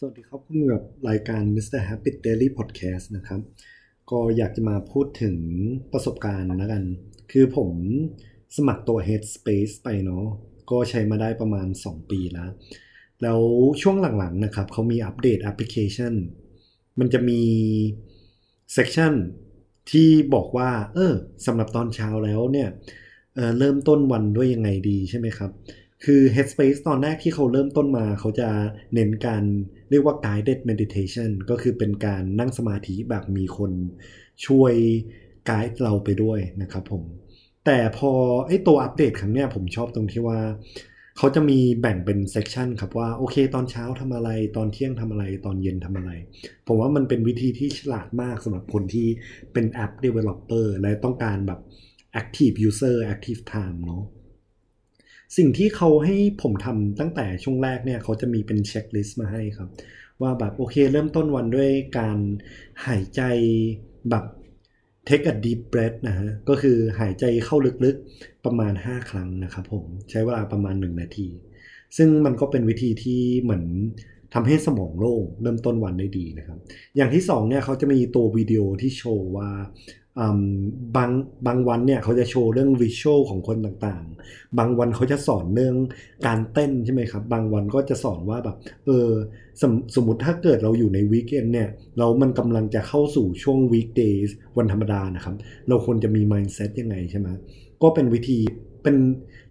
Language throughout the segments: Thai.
สวัสดีครับคุณกับรายการ Mr. Happy Daily Podcast นะครับ ก็อยากจะมาพูดถึงประสบการณ์แล้วกัน คือผมสมัครตัว Headspace ไปเนาะก็ใช้มาได้ประมาณ 2 ปีแล้ว แล้วช่วงหลังๆนะครับเขามีอัปเดตแอปพลิเคชัน มันจะมี section ที่บอกว่า เออสำหรับตอนเช้าแล้วเนี่ยเเริ่มต้นวันด้วยยังไงดีใช่ไหมครับ คือ Headspace ตอนแรกที่เขาเริ่มต้นมาเขาจะเน้นการเรียกว่า guided meditation ก็คือเป็นการนั่งสมาธิแบบมีคนช่วยไกด์เราไปด้วยนะครับผม แต่พอไอ้ตัวอัปเดตครั้งเนี้ยผมชอบตรงที่ว่า เขาจะมีแบ่งเป็นเซกชันครับว่า โอเคตอนเช้าทำอะไร ตอนเที่ยงทำอะไรตอนเย็นทำอะไร ผมว่ามันเป็นวิธีที่ฉลาดมากสำหรับคนที่เป็นแอป Developer และต้องการแบบ Active User Active Time เนาะ สิ่งที่เขาให้ผมทำตั้งแต่ช่วงแรกเนี่ยเขาจะมีเป็นเช็คลิสต์มาให้ครับ ว่าแบบโอเคเริ่มต้นวันด้วยการหายใจแบบ take a deep breath นะฮะก็คือหายใจเข้าลึกๆประมาณ 5 ครั้งนะครับผมใช้เวลาประมาณ 1 นาที ซึ่งมันก็เป็นวิธีที่เหมือน ทำให้สมองโล่งเริ่มต้นวันได้ดีนะครับ อย่างที่2เนี่ยเขาจะมีตัววิดีโอที่โชว์ว่าบางบางวันเนี่ยเขาจะโชว์เรื่องวิชวลของคนต่างๆ บางวันเขาจะสอนเรื่องการเต้นใช่ไหมครับ บางวันก็จะสอนว่าแบบเออสมสมมติถ้าเกิดเราอยู่ใน weekend เนี่ยเรามันกำลังจะเข้าสู่ช่วง weekday วันธรรมดานะครับ เราควรจะมี mindset ยังไงใช่ไหมก็เป็นวิธี เป็น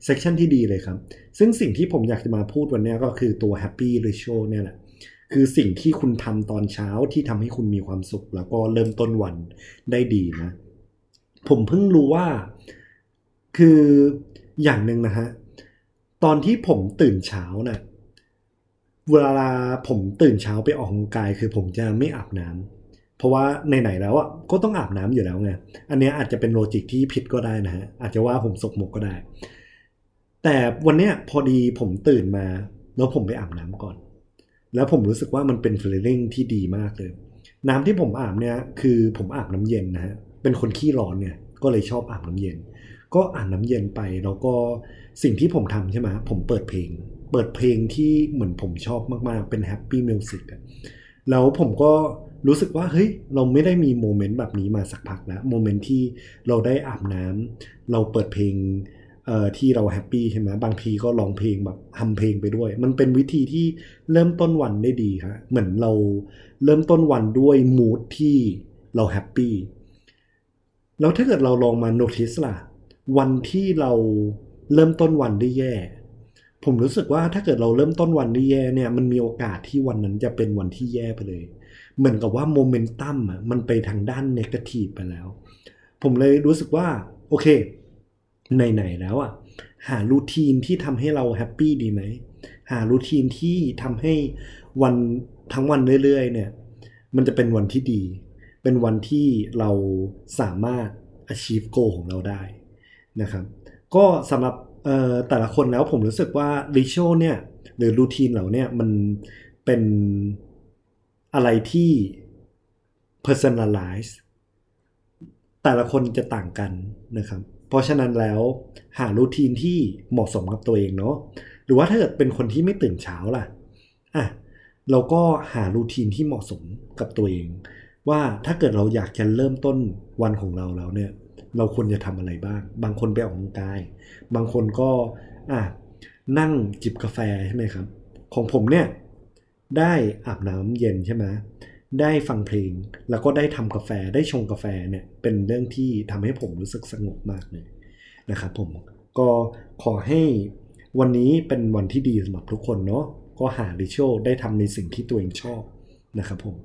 session ที่ดีเลยครับ ซึ่งสิ่งที่ผมอยากจะมาพูดวันนี้ก็คือตัว happy ritual เนี่ยแหละ คือสิ่งที่คุณทำตอนเช้าที่ทำให้คุณมีความสุข แล้วก็เริ่มต้นวันได้ดีนะ ผมเพิ่งรู้ว่าคืออย่างหนึ่งนะฮะ ตอนที่ผมตื่นเช้านะ่ะเวลาผมตื่นเช้าไปออกกำลังกาย คือผมจะไม่อาบน้ำ เพราะว่าไหนๆแล้วอะก็ต้องอาบน้ำอยู่แล้วไงอันนี้อาจจะเป็นโลจิกที่ผิดก็ได้นะฮะอาจจะว่าผมสกมกก็ได้ แต่วันเนี้ยพอดีผมตื่นมาแล้วผมไปอาบน้ำก่อน แล้วผมรู้สึกว่ามันเป็นฟีลลิ่งที่ดีมากเลย น้ำที่ผมอาบเนี่ยคือผมอาบน้ำเย็นนะฮะเป็นคนขี้ร้อนเนี่ยก็เลยชอบอาบน้ำเย็น ก็อาบน้ำเย็นไปแล้วก็สิ่งที่ผมทำใช่ไหมผมเปิดเพลง เปิดเพลงที่เหมือนผมชอบมากๆเป็น happy music แล้วผมก็ รู้สึกว่าเฮ้ยเราไม่ได้มี moment แบบนี้มาสักพักแล้ว moment ที่เราได้อาบน้ำเราเปิดเพลงเอ่อที่เรา happy ใช่ไหมบางทีก็ร้องเพลงแบบฮัมเพลงไปด้วย มันเป็นวิธีที่เริ่มต้นวันได้ดีครับเหมือนเราเริ่มต้นวันด้วยมูทที่เราแฮปปี้แล้วถ้าเกิดเราลองมาโน้ติสล่ะ วันที่เราเริ่มต้นวันได้แย่ ผมรู้สึกว่าถ้าเกิดเราเริ่มต้นวันได้แย่เนี่ย มันมีโอกาสที่วันนั้นจะเป็นวันที่แย่ไปเลย เหมือนกับว่าโมเมนตัมอะมันไปทางด้านเนกาทีฟไปแล้ว ผมเลยรู้สึกว่า โอเค ไหน ๆ แล้วอะ หารูทีนที่ทำให้เราแฮปปี้ดีไหม หารูทีนที่ทำให้วันทั้งวันเรื่อย ๆ เนี่ย มันจะเป็นวันที่ดี เป็นวันที่เราสามารถ achieve goal ของเราได้นะครับ ก็สำหรับแต่ละคนแล้วผมรู้สึกว่า r i t u a เนี่ย หรือรูทีนเหล่านี้มันเป็น อะไรที่ personalize แต่ละคนจะต่างกันนะครับ เพราะฉะนั้นแล้วหารูทีนที่เหมาะสมกับตัวเองเนาะหรือว่าถ้าเกิดเป็นคนที่ไม่ตื่นเช้าล่ะอะเราก็หารูทีนที่เหมาะสมกับตัวเอง ว่าถ้าเกิดเราอยากจะเริ่มต้นวันของเราแล้วเนี่ย เราควรจะทำอะไรบ้าง บางคนไปออกกำลังกาย บางคนก็อะนั่งจิบกาแฟใช่ไหมครับ ของผมเนี่ย ได้อาบน้ำเย็นใช่ไหมได้ฟังเพลง แล้วก็ได้ทำกาแฟได้ชงกาแฟเนี่ยเป็นเรื่องที่ทำให้ผมรู้สึกสงบมากเลยนะครับผมก็ขอให้วันนี้เป็นวันที่ดีสำหรับทุกคนเนาะก็หาดิชโชได้ทำในสิ่งที่ตัวเองชอบนะครับผม